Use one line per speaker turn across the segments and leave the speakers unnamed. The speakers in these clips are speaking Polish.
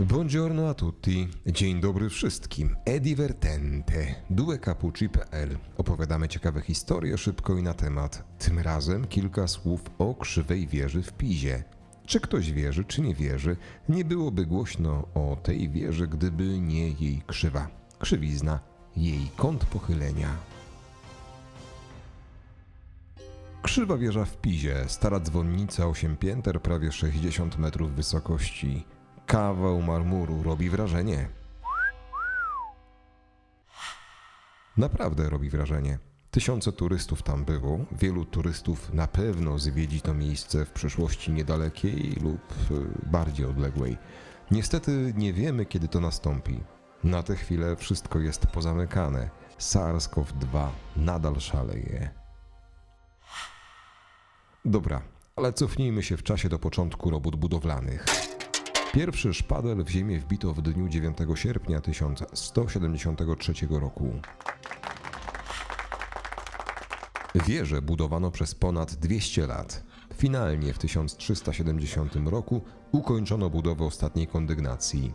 Buongiorno a tutti, dzień dobry wszystkim. E divertente, duecapucci.pl. Opowiadamy ciekawe historie szybko i na temat. Tym razem kilka słów o krzywej wieży w Pizie. Czy ktoś wierzy, czy nie wierzy, nie byłoby głośno o tej wieży, gdyby nie jej krzywa. Krzywizna, jej kąt pochylenia. Krzywa wieża w Pizie, stara dzwonnica 8 pięter, prawie 60 metrów wysokości. Kawał marmuru robi wrażenie. Naprawdę robi wrażenie. Tysiące turystów tam było, wielu turystów na pewno zwiedzi to miejsce w przyszłości niedalekiej lub y, bardziej odległej. Niestety nie wiemy, kiedy to nastąpi. Na tę chwilę wszystko jest pozamykane. SARS-CoV-2 nadal szaleje. Dobra, ale cofnijmy się w czasie do początku robót budowlanych. Pierwszy szpadel w ziemię wbito w dniu 9 sierpnia 1173 roku. Wieżę budowano przez ponad 200 lat. Finalnie w 1370 roku ukończono budowę ostatniej kondygnacji.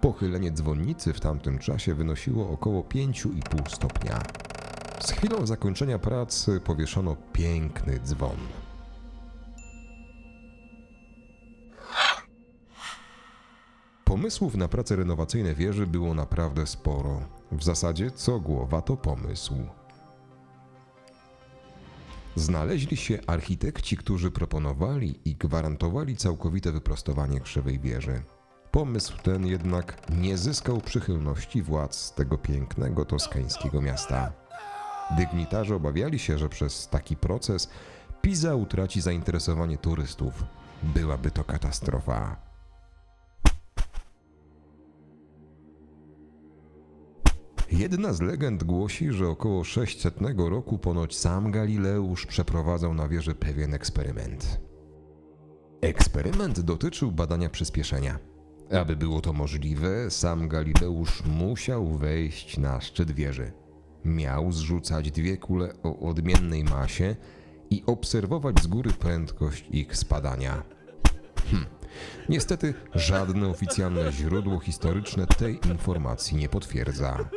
Pochylenie dzwonnicy w tamtym czasie wynosiło około 5,5 stopnia. Z chwilą zakończenia pracy powieszono piękny dzwon. Pomysłów na prace renowacyjne wieży było naprawdę sporo. W zasadzie co głowa to pomysł. Znaleźli się architekci, którzy proponowali i gwarantowali całkowite wyprostowanie krzywej wieży. Pomysł ten jednak nie zyskał przychylności władz tego pięknego toskańskiego miasta. Dygnitarze obawiali się, że przez taki proces Pisa utraci zainteresowanie turystów. Byłaby to katastrofa. Jedna z legend głosi, że około 600 roku ponoć sam Galileusz przeprowadzał na wieży pewien eksperyment. Eksperyment dotyczył badania przyspieszenia. Aby było to możliwe, sam Galileusz musiał wejść na szczyt wieży. Miał zrzucać dwie kule o odmiennej masie i obserwować z góry prędkość ich spadania. Hm. Niestety żadne oficjalne źródło historyczne tej informacji nie potwierdza.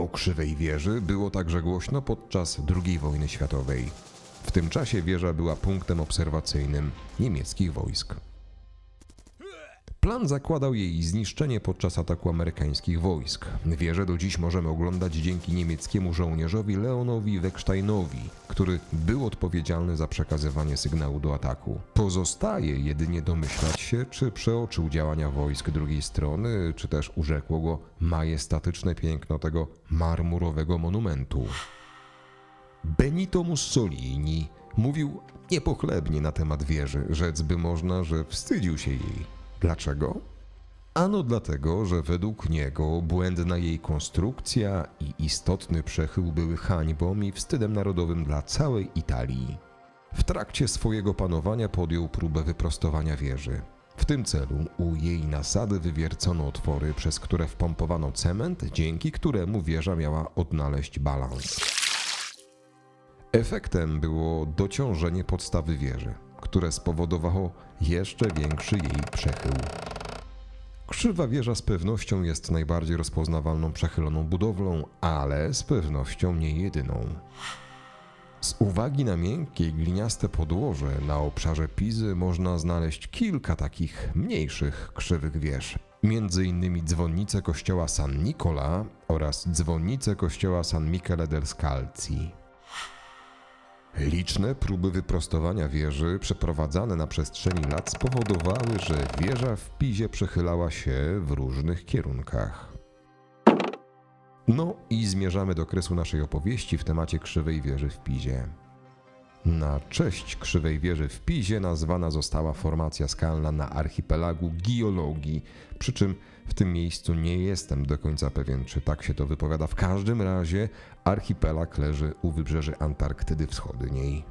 O krzywej wieży było także głośno podczas II wojny światowej. W tym czasie wieża była punktem obserwacyjnym niemieckich wojsk. Plan zakładał jej zniszczenie podczas ataku amerykańskich wojsk. Wieżę do dziś możemy oglądać dzięki niemieckiemu żołnierzowi Leonowi Wecksteinowi, który był odpowiedzialny za przekazywanie sygnału do ataku. Pozostaje jedynie domyślać się, czy przeoczył działania wojsk drugiej strony, czy też urzekło go majestatyczne piękno tego marmurowego monumentu. Benito Mussolini mówił niepochlebnie na temat wieży, rzec by można, że wstydził się jej. Dlaczego? Ano dlatego, że według niego błędna jej konstrukcja i istotny przechył były hańbą i wstydem narodowym dla całej Italii. W trakcie swojego panowania podjął próbę wyprostowania wieży. W tym celu u jej nasady wywiercono otwory, przez które wpompowano cement, dzięki któremu wieża miała odnaleźć balans. Efektem było dociążenie podstawy wieży, które spowodowało jeszcze większy jej przechył. Krzywa wieża z pewnością jest najbardziej rozpoznawalną przechyloną budowlą, ale z pewnością nie jedyną. Z uwagi na miękkie gliniaste podłoże na obszarze Pizy można znaleźć kilka takich mniejszych krzywych wież. Między innymi dzwonnicę kościoła San Nicola oraz dzwonnicę kościoła San Michele del Scalzi. Liczne próby wyprostowania wieży przeprowadzane na przestrzeni lat spowodowały, że wieża w Pizie przechylała się w różnych kierunkach. No i zmierzamy do kresu naszej opowieści w temacie krzywej wieży w Pizie. Na cześć krzywej wieży w Pizie nazwana została formacja skalna na archipelagu Giologii, przy czym w tym miejscu nie jestem do końca pewien, czy tak się to wypowiada. W każdym razie archipelag leży u wybrzeży Antarktydy Wschodniej.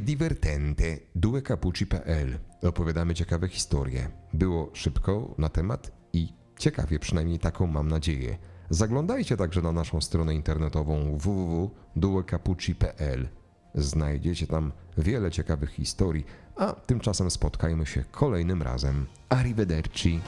Divertente, duecapucci.pl. Opowiadamy ciekawe historie. Było szybko na temat i ciekawie, przynajmniej taką mam nadzieję. Zaglądajcie także na naszą stronę internetową www.duecapucci.pl. Znajdziecie tam wiele ciekawych historii, a tymczasem spotkajmy się kolejnym razem. Arrivederci.